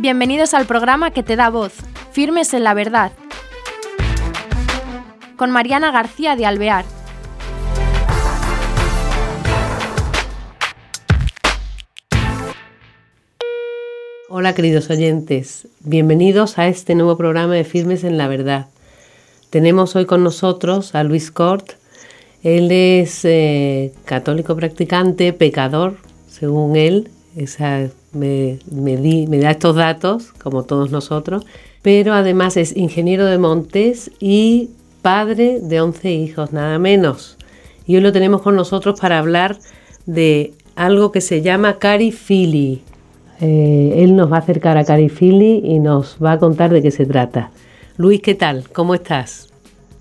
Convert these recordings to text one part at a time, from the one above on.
Bienvenidos al programa que te da voz, Firmes en la Verdad, con Mariana García de Alvear. Hola queridos oyentes, bienvenidos a este nuevo programa de Firmes en la Verdad. Tenemos hoy con nosotros a Luis Cort. Él es eh, católico practicante, pecador, según él, esa, me, me, da estos datos, como todos nosotros, pero además es ingeniero de montes y padre de 11 hijos, nada menos. Y hoy lo tenemos con nosotros para hablar de algo que se llama carifili. Eh, él nos va a acercar a carifili y nos va a contar de qué se trata. Luis, ¿qué tal? ¿Cómo estás?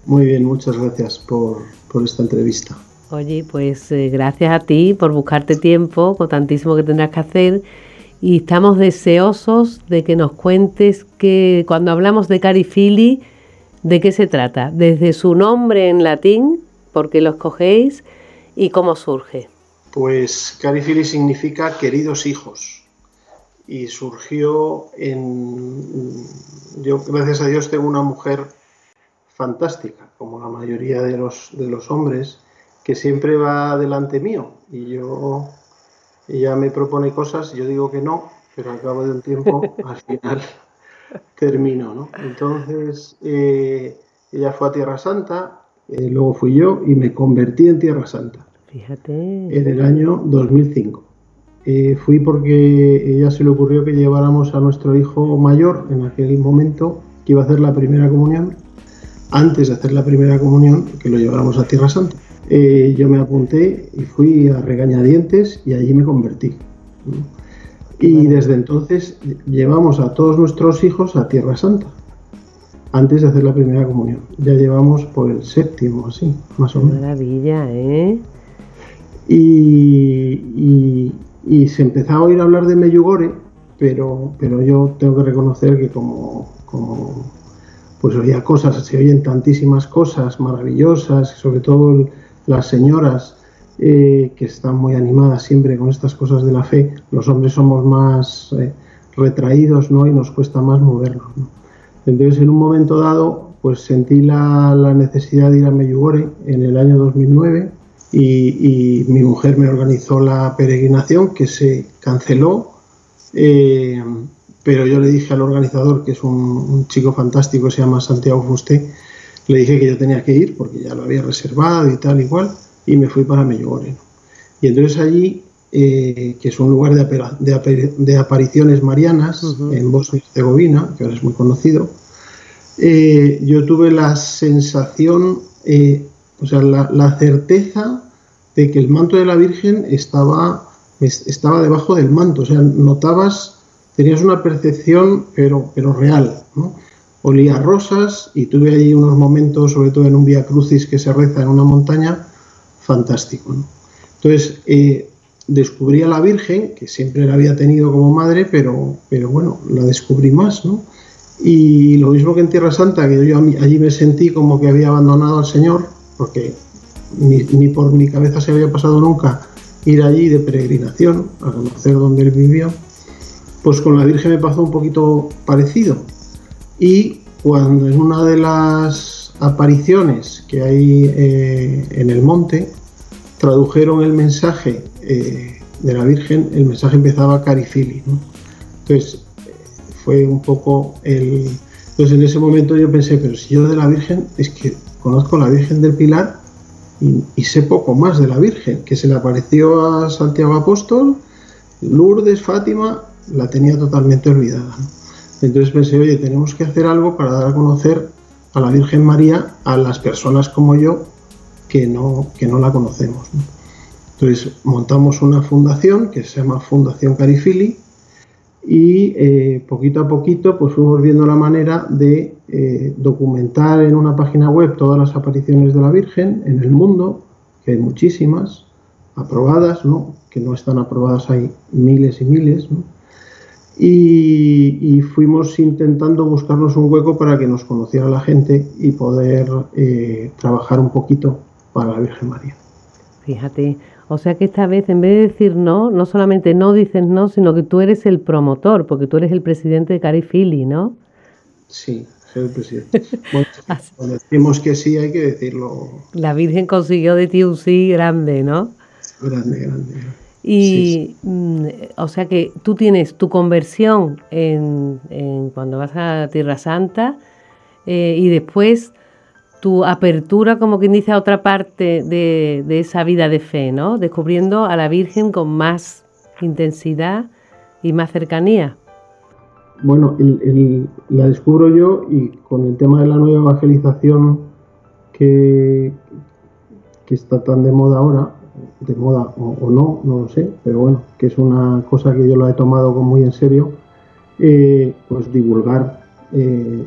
Muy bien, muchas gracias por, por esta entrevista. Oye, pues eh, gracias a ti por buscarte tiempo con tantísimo que tendrás que hacer y estamos deseosos de que nos cuentes que cuando hablamos de Carifili, ¿de qué se trata? Desde su nombre en latín, por qué lo escogéis y cómo surge. Pues Carifili significa queridos hijos y surgió en... Yo, gracias a Dios, tengo una mujer fantástica, como la mayoría de los, de los hombres, que siempre va delante mío y yo ella me propone cosas, yo digo que no, pero al cabo de un tiempo al final termino, ¿no? Entonces eh, ella fue a Tierra Santa, eh, luego fui yo y me convertí en Tierra Santa. Fíjate. En el año 2005. Eh, fui porque ella se le ocurrió que lleváramos a nuestro hijo mayor en aquel momento que iba a hacer la primera comunión. Antes de hacer la primera comunión, que lo lleváramos a Tierra Santa. Eh, yo me apunté y fui a regañadientes y allí me convertí. Y desde entonces llevamos a todos nuestros hijos a Tierra Santa, antes de hacer la primera comunión. Ya llevamos por el séptimo, así, más o menos. Maravilla, ¿eh? Y, se empezaba a oír hablar de Meyugore, pero, pero yo tengo que reconocer que como, como pues oía cosas, se oyen tantísimas cosas maravillosas, sobre todo el, las señoras eh, que están muy animadas siempre con estas cosas de la fe, los hombres somos más eh, retraídos ¿no? y nos cuesta más movernos. Entonces, en un momento dado, pues sentí la, necesidad de ir a Meyugore en el año 2009 y, mi mujer me organizó la peregrinación que se canceló. Eh, pero yo le dije al organizador, que es un, un chico fantástico, se llama Santiago Fusté, le dije que yo tenía que ir porque ya lo había reservado y tal, igual, y me fui para Mellogore. Y entonces allí, eh, que es un lugar de, apariciones marianas en Bosnia y Herzegovina, que ahora es muy conocido, eh, yo tuve la sensación, eh, o sea, la, certeza de que el manto de la Virgen estaba, estaba debajo del manto, o sea, notabas, tenías una percepción, pero, pero real, ¿no? Olía rosas y tuve allí unos momentos, sobre todo en un Via Crucis que se reza en una montaña, fantástico. Entonces, eh, descubrí a la Virgen, que siempre la había tenido como madre, pero, pero bueno, la descubrí más, ¿no? Y lo mismo que en Tierra Santa, que yo allí me sentí como que había abandonado al Señor, porque ni, ni por mi cabeza se había pasado nunca ir allí de peregrinación, a conocer dónde él vivió, pues con la Virgen me pasó un poquito parecido y cuando en una de las apariciones que hay eh, en el monte tradujeron el mensaje eh, de la Virgen, el mensaje empezaba Carifili. Entonces fue un poco el... Entonces en ese momento yo pensé, pero si yo de la Virgen es que conozco a la Virgen del Pilar y, sé poco más de la Virgen, que se le apareció a Santiago Apóstol, Lourdes, Fátima, la tenía totalmente olvidada. Entonces pensé, oye, tenemos que hacer algo para dar a conocer a la Virgen María a las personas como yo que no, que no la conocemos. Entonces montamos una fundación que se llama Fundación Carifili y eh, poquito a poquito pues fuimos viendo la manera de eh, documentar en una página web todas las apariciones de la Virgen en el mundo, que hay muchísimas, aprobadas, ¿no? que no están aprobadas hay miles y miles, ¿no? Y, fuimos intentando buscarnos un hueco para que nos conociera la gente y poder eh, trabajar un poquito para la Virgen María. Fíjate, o sea que esta vez en vez de decir no, no solamente no dices no, sino que tú eres el promotor, porque tú eres el presidente de Carifili, ¿no? Sí, soy el presidente. Bueno, cuando decimos que sí hay que decirlo. La Virgen consiguió de ti un sí grande, ¿no? Grande, grande. Y, mm, o sea que tú tienes tu conversión en, cuando vas a Tierra Santa eh, y después tu apertura, como quien dice, a otra parte de, esa vida de fe, ¿no? Descubriendo a la Virgen con más intensidad y más cercanía. Bueno, la descubro yo y con el tema de la nueva evangelización que, que está tan de moda ahora, de moda o, no, no lo sé, pero bueno, que es una cosa que yo lo he tomado muy en serio, eh, pues divulgar eh,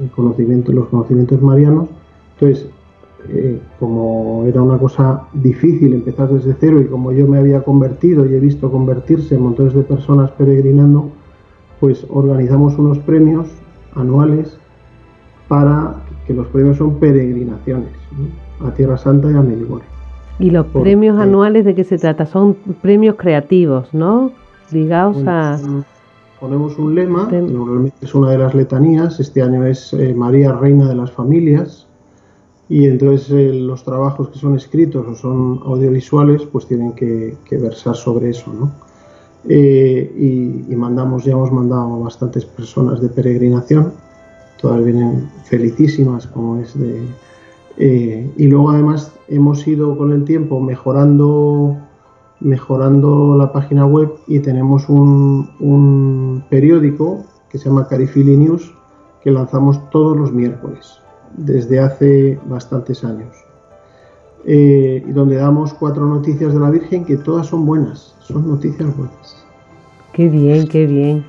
el conocimiento, los conocimientos marianos. Entonces, eh, como era una cosa difícil empezar desde cero y como yo me había convertido y he visto convertirse montones de personas peregrinando, pues organizamos unos premios anuales para que los premios son peregrinaciones a Tierra Santa y a Medjugorje. ¿Y los premios anuales de qué se trata? Son premios creativos, ¿no? Ligados a... Ponemos un lema, normalmente es una de las letanías, este año es eh, María, Reina de las Familias, y entonces eh, los trabajos que son escritos o son audiovisuales, pues tienen que, versar sobre eso, ¿no? Eh, y, y, mandamos, ya hemos mandado a bastantes personas de peregrinación, todas vienen felicísimas, como es de, eh, y luego además hemos ido con el tiempo mejorando, mejorando la página web y tenemos un, periódico que se llama Carifili News que lanzamos todos los miércoles desde hace bastantes años. Eh, y donde damos cuatro noticias de la Virgen que todas son buenas, son noticias buenas. Qué bien, qué bien.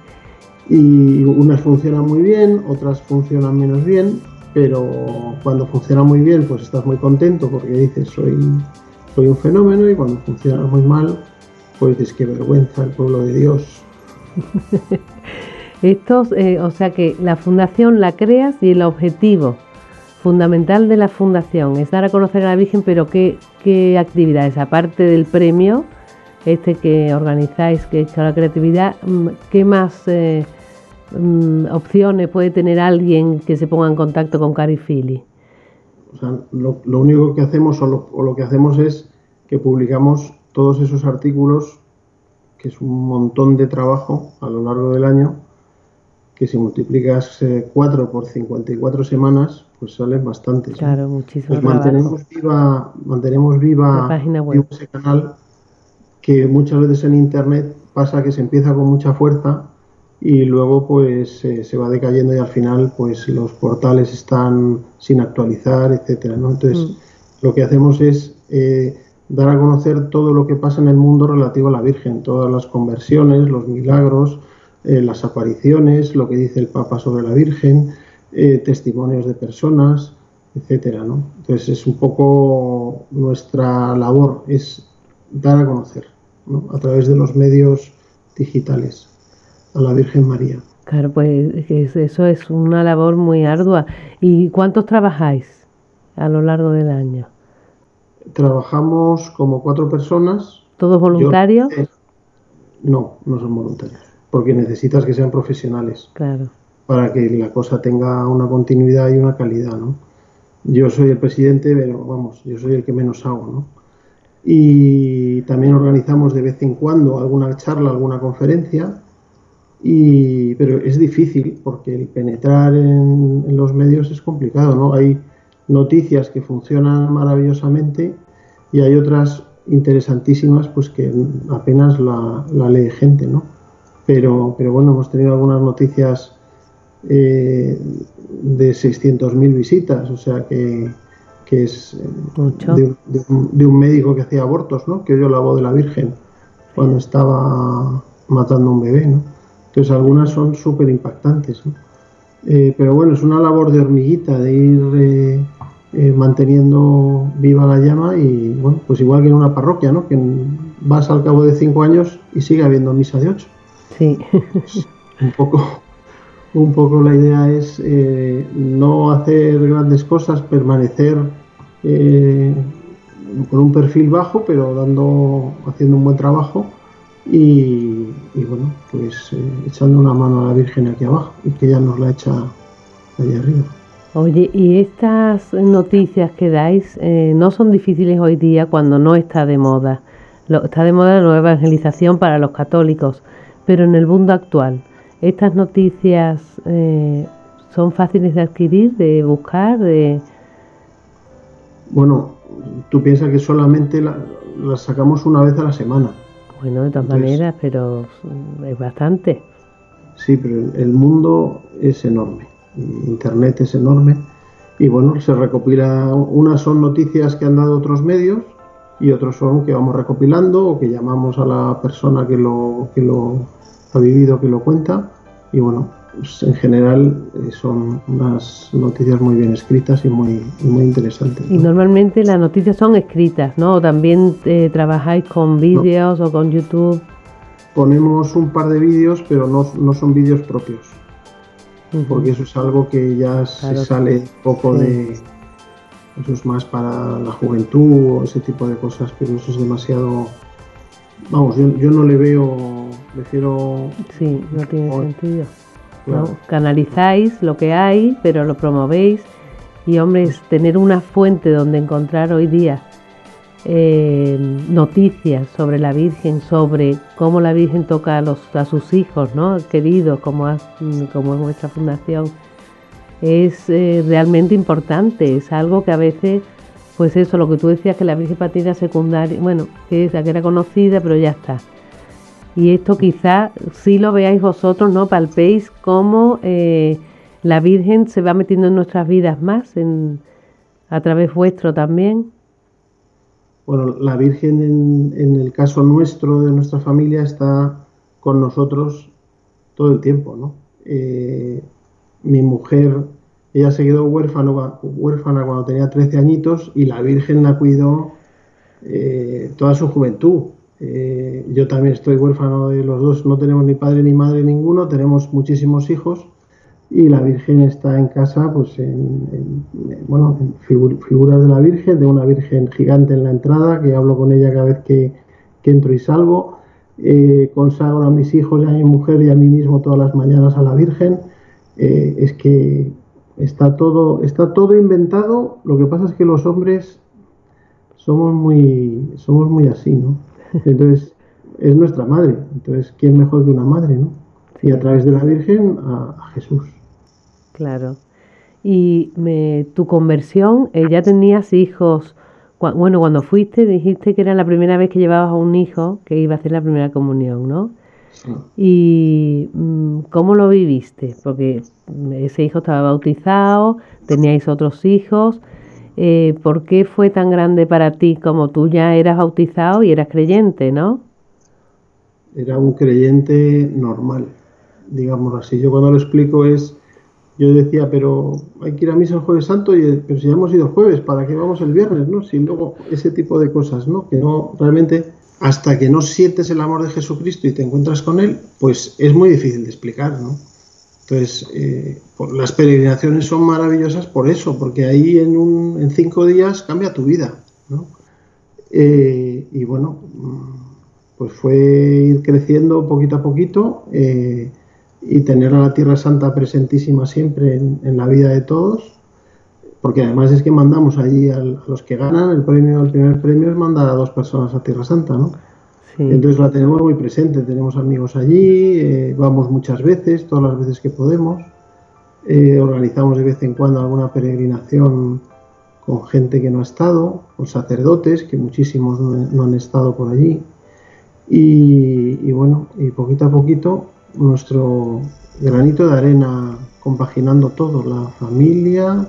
Y unas funcionan muy bien, otras funcionan menos bien, pero cuando funciona muy bien, pues estás muy contento porque dices, soy, soy un fenómeno, y cuando funciona muy mal, pues dices, qué vergüenza el pueblo de Dios. Estos, eh, o sea que la fundación la creas y el objetivo fundamental de la fundación es dar a conocer a la Virgen, pero ¿qué, qué actividades? Aparte del premio, este que organizáis, que es la creatividad, mm, ¿qué más eh, Mm, opciones puede tener alguien que se ponga en contacto con Carifili? O sea, lo, único que hacemos o lo, que hacemos es que publicamos todos esos artículos, que es un montón de trabajo a lo largo del año, que si multiplicas 4 eh, por 54 semanas, pues salen bastantes. Claro, muchísimo. Pues mantenemos viva, mantenemos viva, ese canal que muchas veces en internet pasa que se empieza con mucha fuerza y luego pues eh, se va decayendo y al final pues los portales están sin actualizar, etcétera, ¿no? Entonces mm. lo que hacemos es eh, dar a conocer todo lo que pasa en el mundo relativo a la Virgen, todas las conversiones, los milagros, eh, las apariciones, lo que dice el Papa sobre la Virgen, testimonios de personas, etcétera, ¿no? Entonces es un poco nuestra labor, es dar a conocer, ¿no? A través de los medios digitales a la Virgen María. Claro, pues eso es una labor muy ardua. ¿Y cuántos trabajáis a lo largo del año? Trabajamos como cuatro personas. ¿Todos voluntarios? no, no son voluntarios, porque necesitas que sean profesionales. Claro. Para que la cosa tenga una continuidad y una calidad, ¿no? Yo soy el presidente, pero vamos, yo soy el que menos hago, ¿no? Y también organizamos de vez en cuando alguna charla, alguna conferencia y, pero es difícil porque el penetrar en, los medios es complicado, ¿no? Hay noticias que funcionan maravillosamente y hay otras interesantísimas pues que apenas la, lee gente, ¿no? Pero, pero bueno, hemos tenido algunas noticias eh, de 600.000 visitas, o sea que, que es eh, de, de, un, médico que hacía abortos, ¿no? Que oyó la voz de la Virgen cuando estaba matando a un bebé, ¿no? Entonces algunas son súper impactantes. Eh, pero bueno, es una labor de hormiguita, de ir eh, eh, manteniendo viva la llama y bueno, pues igual que en una parroquia, ¿no? Que vas al cabo de cinco años y sigue habiendo misa de ocho. Sí. un poco, un poco la idea es no hacer grandes cosas, permanecer con un perfil bajo, pero dando, haciendo un buen trabajo y, bueno, pues eh, echando una mano a la Virgen aquí abajo y que ella nos la echa allá arriba. Oye, ¿y estas noticias que dais eh, no son difíciles hoy día cuando no está de moda? está de moda la nueva evangelización para los católicos, pero en el mundo actual, ¿estas noticias eh, son fáciles de adquirir, de buscar? De... Bueno, tú piensas que solamente las sacamos una vez a la semana. Bueno, de todas maneras, pero es bastante. Sí, pero el mundo es enorme. Internet es enorme. Y bueno, se recopila, unas son noticias que han dado otros medios y otros son que vamos recopilando o que llamamos a la persona que lo, que lo ha vivido, que lo cuenta. Y bueno, pues, en general eh, son unas noticias muy bien escritas y muy, muy interesantes. Y normalmente las noticias son escritas, ¿no? también eh, trabajáis con vídeos o con YouTube? Ponemos un par de vídeos, pero no, no son vídeos propios. Porque eso es algo que ya se sale poco de... Eso es más para la juventud o ese tipo de cosas, pero eso es demasiado... Vamos, yo, yo no le veo... Prefiero... Sí, no tiene sentido. Canalizáis lo que hay, pero lo promovéis. Y hombre, es tener una fuente donde encontrar hoy día eh, noticias sobre la Virgen, sobre cómo la Virgen toca a, los, a sus hijos, ¿no? queridos, como, como es nuestra fundación, es eh, realmente importante. Es algo que a veces, pues eso, lo que tú decías, que la Virgen Patina secundaria, bueno, que, que era conocida, pero ya está y esto quizá si lo veáis vosotros, ¿no? Palpéis cómo eh, la Virgen se va metiendo en nuestras vidas más, en, a través vuestro también. Bueno, la Virgen en, el caso nuestro, de nuestra familia, está con nosotros todo el tiempo, ¿no? Eh, mi mujer, ella se quedó huérfana, huérfana cuando tenía 13 añitos y la Virgen la cuidó eh, toda su juventud. Eh, yo también estoy huérfano de los dos, no tenemos ni padre ni madre ninguno, tenemos muchísimos hijos y la Virgen está en casa, pues en, bueno, en figuras de la Virgen, de una Virgen gigante en la entrada, que hablo con ella cada vez que, entro y salgo. Eh, consagro a mis hijos y a mi mujer y a mí mismo todas las mañanas a la Virgen. Eh, es que está todo, está todo inventado, lo que pasa es que los hombres somos muy, somos muy así, ¿no? Entonces, es nuestra madre. Entonces, ¿quién mejor que una madre, no? Y a través de la Virgen a, Jesús. Claro. Y me, tu conversión, eh, ya tenías hijos. bueno, cuando fuiste dijiste que era la primera vez que llevabas a un hijo que iba a hacer la primera comunión, ¿no? Sí. ¿Y mm, cómo lo viviste? Porque ese hijo estaba bautizado, teníais otros hijos. Eh, ¿por qué fue tan grande para ti como tú ya eras bautizado y eras creyente, no? Era un creyente normal, digamos así. Yo cuando lo explico es, yo decía, pero hay que ir a misa el jueves santo, y, pero si ya hemos ido jueves, ¿para qué vamos el viernes? ¿no? Si luego ese tipo de cosas, ¿no? Que no, realmente, hasta que no sientes el amor de Jesucristo y te encuentras con Él, pues es muy difícil de explicar, ¿no? Entonces, eh, las peregrinaciones son maravillosas por eso, porque ahí en, un, en cinco días cambia tu vida. ¿no? Eh, y bueno, pues fue ir creciendo poquito a poquito eh, y tener a la Tierra Santa presentísima siempre en, la vida de todos, porque además es que mandamos allí a los que ganan el premio, el primer premio es mandar a dos personas a Tierra Santa, ¿no? Entonces la tenemos muy presente, tenemos amigos allí, eh, vamos muchas veces, todas las veces que podemos, eh, organizamos de vez en cuando alguna peregrinación con gente que no ha estado, con sacerdotes, que muchísimos no, han estado por allí. Y, bueno, y poquito a poquito nuestro granito de arena compaginando todo, la familia,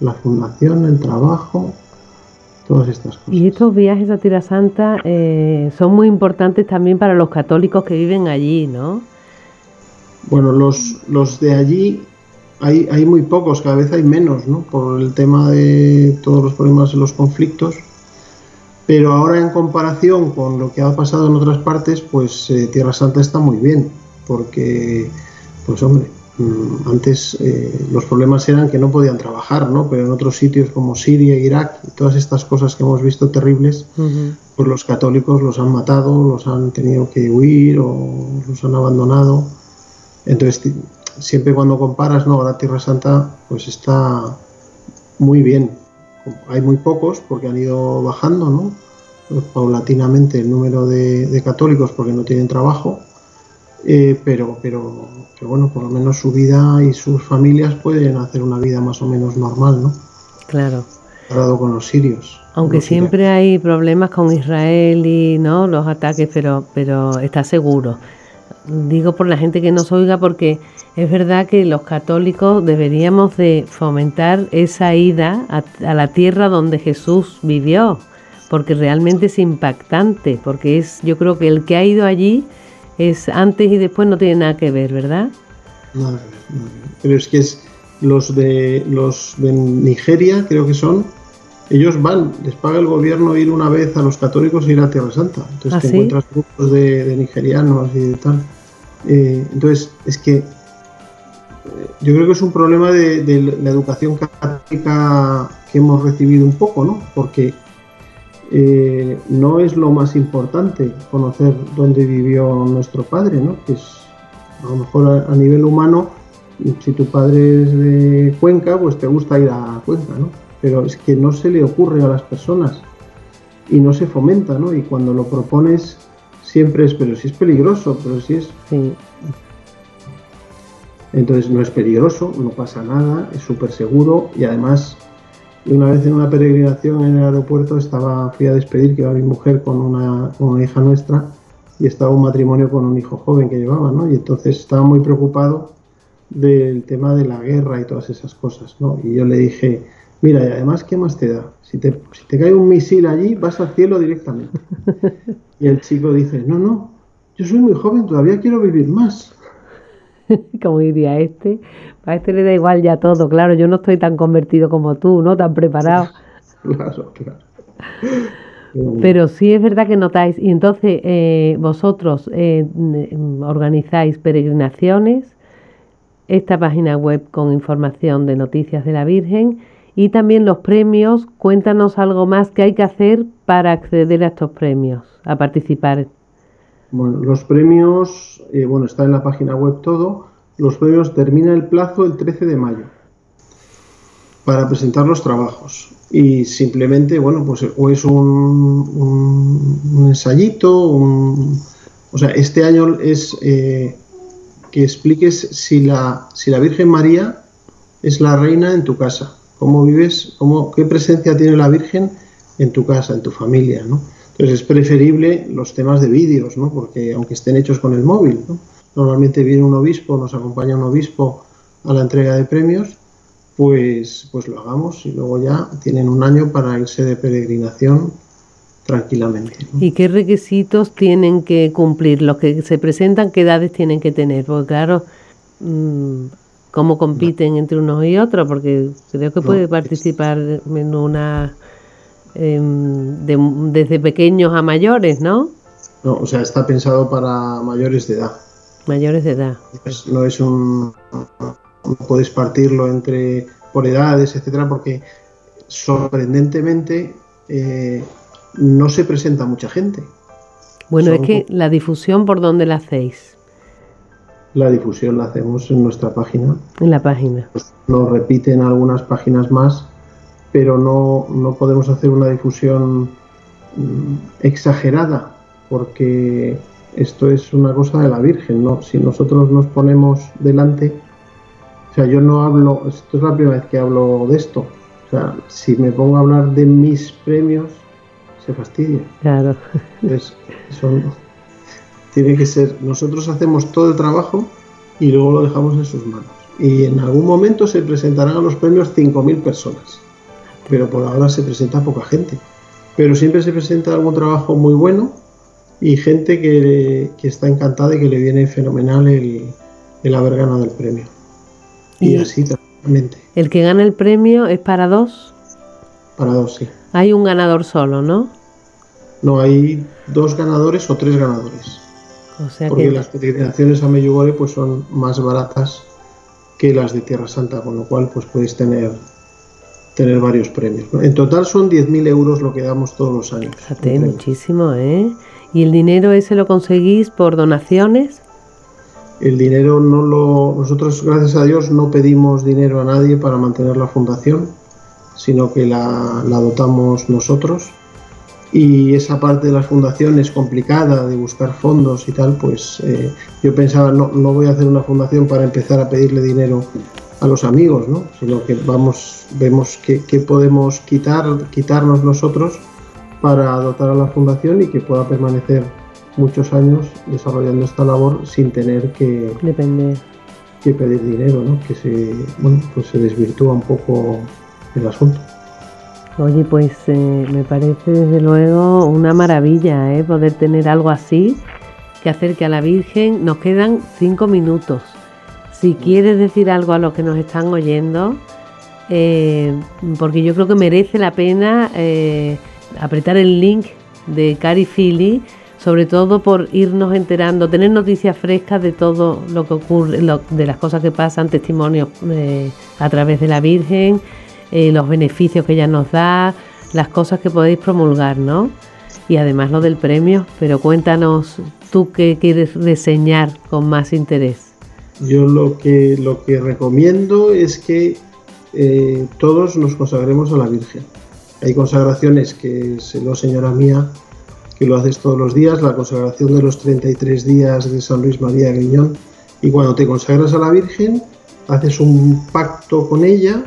la fundación, el trabajo, todas estas cosas. Y estos viajes a Tierra Santa eh, son muy importantes también para los católicos que viven allí, ¿no? Bueno, los, los de allí hay, hay muy pocos, cada vez hay menos, ¿no? Por el tema de todos los problemas y los conflictos. Pero ahora en comparación con lo que ha pasado en otras partes, pues eh, Tierra Santa está muy bien, porque, pues hombre, antes eh, los problemas eran que no podían trabajar, ¿no? Pero en otros sitios como Siria, Irak, y todas estas cosas que hemos visto terribles, pues los católicos los han matado, los han tenido que huir o los han abandonado. Entonces, siempre cuando comparas, ¿no? La Tierra Santa, pues está muy bien. Hay muy pocos porque han ido bajando, ¿no? paulatinamente el número de, católicos porque no tienen trabajo, eh, pero, pero, pero, bueno, por lo menos su vida y sus familias pueden hacer una vida más o menos normal, ¿no? Claro. Comparado con los sirios. Aunque siempre hay problemas con Israel y no los ataques, pero, pero está seguro. Digo por la gente que nos oiga porque es verdad que los católicos deberíamos de fomentar esa ida a la tierra donde Jesús vivió porque realmente es impactante, porque es, yo creo que el que ha ido allí es antes y después no tiene nada que ver, ¿verdad? Que ver, Pero es que es los de los de Nigeria, creo que son, ellos van, les paga el gobierno ir una vez a los católicos y ir a Tierra Santa. Entonces ¿Ah, te encuentras grupos de, nigerianos y de tal. Eh, entonces, es que eh, yo creo que es un problema de, de, la educación católica que hemos recibido un poco, ¿no? Porque eh, no es lo más importante conocer dónde vivió nuestro padre, ¿no? Que es, a lo mejor a, nivel humano, si tu padre es de Cuenca, pues te gusta ir a Cuenca, ¿no? Pero es que no se le ocurre a las personas y no se fomenta, ¿no? Y cuando lo propones siempre es, pero si es peligroso, pero si es... Entonces no es peligroso, no pasa nada, es súper seguro y además y una vez en una peregrinación en el aeropuerto estaba, fui a despedir que iba mi mujer con una, hija nuestra y estaba un matrimonio con un hijo joven que llevaba, ¿no? Y entonces estaba muy preocupado del tema de la guerra y todas esas cosas, ¿no? Y yo le dije, mira, y además, ¿qué más te da? Si te, si te cae un misil allí, vas al cielo directamente. Y el chico dice, no, no, yo soy muy joven, todavía quiero vivir más. como diría este, a este le da igual ya todo, claro, yo no estoy tan convertido como tú, ¿no? Tan preparado. claro, claro. Pero sí es verdad que notáis, y entonces eh, vosotros eh, organizáis peregrinaciones, esta página web con información de noticias de la Virgen y también los premios. Cuéntanos algo más que hay que hacer para acceder a estos premios, a participar. Bueno, los premios, eh, bueno, está en la página web todo. Los premios termina el plazo el 13 de mayo para presentar los trabajos. Y simplemente, bueno, pues o es un, un, ensayito, o sea, este año es eh, que expliques si la, si la Virgen María es la reina en tu casa, cómo vives, cómo, qué presencia tiene la Virgen en tu casa, en tu familia, ¿no? Entonces es preferible los temas de vídeos, ¿no? Porque aunque estén hechos con el móvil, ¿no? Normalmente viene un obispo, nos acompaña un obispo a la entrega de premios, pues, pues lo hagamos y luego ya tienen un año para irse de peregrinación tranquilamente. ¿Y qué requisitos tienen que cumplir? Los que se presentan, ¿qué edades tienen que tener? Porque claro, mm, ¿cómo compiten entre unos y otros? Porque creo que puede participar en una Em, desde pequeños a mayores, ¿no? No, o sea, está pensado para mayores de edad. Mayores de edad. no es un. No puedes partirlo entre por edades, etcétera, porque sorprendentemente eh, no se presenta mucha gente. Bueno, es que la difusión, ¿por dónde la hacéis? La difusión la hacemos en nuestra página. En la página. Lo repiten algunas páginas más pero no, no podemos hacer una difusión mm, exagerada, porque esto es una cosa de la Virgen, ¿no? Si nosotros nos ponemos delante, o sea, yo no hablo, esto es la primera vez que hablo de esto, o sea, si me pongo a hablar de mis premios, se fastidia. Claro. Entonces, tiene que ser, nosotros hacemos todo el trabajo y luego lo dejamos en sus manos. Y en algún momento se presentarán a los premios 5.000 personas pero por ahora se presenta poca gente. Pero siempre se presenta algún trabajo muy bueno y gente que, está encantada y que le viene fenomenal el, haber ganado el premio. Y, así totalmente. ¿El que gana el premio es para dos? Para dos, sí. Hay un ganador solo, ¿no? No, hay dos ganadores o tres ganadores. O sea Porque las peregrinaciones a Meyugore pues son más baratas que las de Tierra Santa, con lo cual pues podéis tener tener varios premios. En total son 10.000 euros lo que damos todos los años. Fíjate, muchísimo, ¿eh? ¿Y el dinero ese lo conseguís por donaciones? El dinero no lo... Nosotros, gracias a Dios, no pedimos dinero a nadie para mantener la fundación, sino que la, la dotamos nosotros. Y esa parte de la fundación es complicada, de buscar fondos y tal, pues eh, yo pensaba, no, no voy a hacer una fundación para empezar a pedirle dinero a los amigos, ¿no? sino que vamos, vemos qué, podemos quitar, quitarnos nosotros para dotar a la fundación y que pueda permanecer muchos años desarrollando esta labor sin tener que, Depender. que pedir dinero, ¿no? que se, bueno, pues se desvirtúa un poco el asunto. Oye, pues eh, me parece desde luego una maravilla ¿eh? poder tener algo así que acerque a la Virgen. Nos quedan cinco minutos. Si quieres decir algo a los que nos están oyendo, eh, porque yo creo que merece la pena eh, apretar el link de Cari Philly, sobre todo por irnos enterando, tener noticias frescas de todo lo que ocurre, de las cosas que pasan, testimonios eh, a través de la Virgen, los beneficios que ella nos da, las cosas que podéis promulgar, ¿no? Y además lo del premio, pero cuéntanos tú qué quieres reseñar con más interés. Yo lo que, lo que recomiendo es que eh, todos nos consagremos a la Virgen. Hay consagraciones que lo señora mía, que lo haces todos los días, la consagración de los 33 días de San Luis María Griñón. Y cuando te consagras a la Virgen, haces un pacto con ella,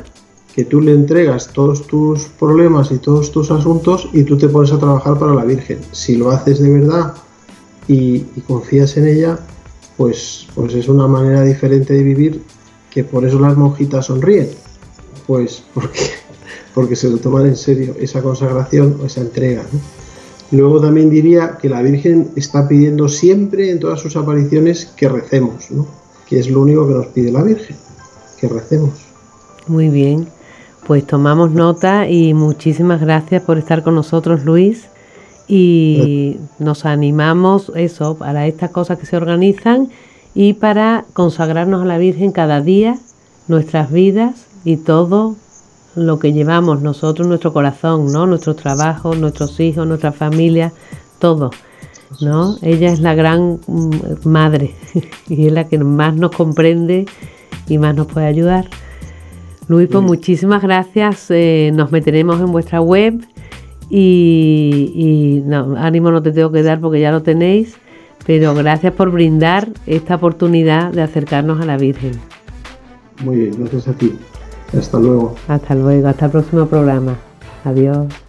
que tú le entregas todos tus problemas y todos tus asuntos y tú te pones a trabajar para la Virgen. Si lo haces de verdad y confías en ella, pues, pues es una manera diferente de vivir que por eso las monjitas sonríen, pues porque, porque se lo toman en serio esa consagración o esa entrega. Luego también diría que la Virgen está pidiendo siempre en todas sus apariciones que recemos, que es lo único que nos pide la Virgen, que recemos. Muy bien, pues tomamos nota y muchísimas gracias por estar con nosotros, Luis y nos animamos eso para estas cosas que se organizan y para consagrarnos a la Virgen cada día, nuestras vidas y todo lo que llevamos nosotros, nuestro corazón, ¿no? Nuestros trabajos, nuestros hijos, nuestra familia, todo, ¿no? Ella es la gran mm, madre y es la que más nos comprende y más nos puede ayudar. Luis, pues muchísimas gracias. Eh, nos meteremos en vuestra web y, no, ánimo no te tengo que dar porque ya lo tenéis, pero gracias por brindar esta oportunidad de acercarnos a la Virgen. Muy bien, gracias a ti. Hasta luego. Hasta luego, hasta el próximo programa. Adiós.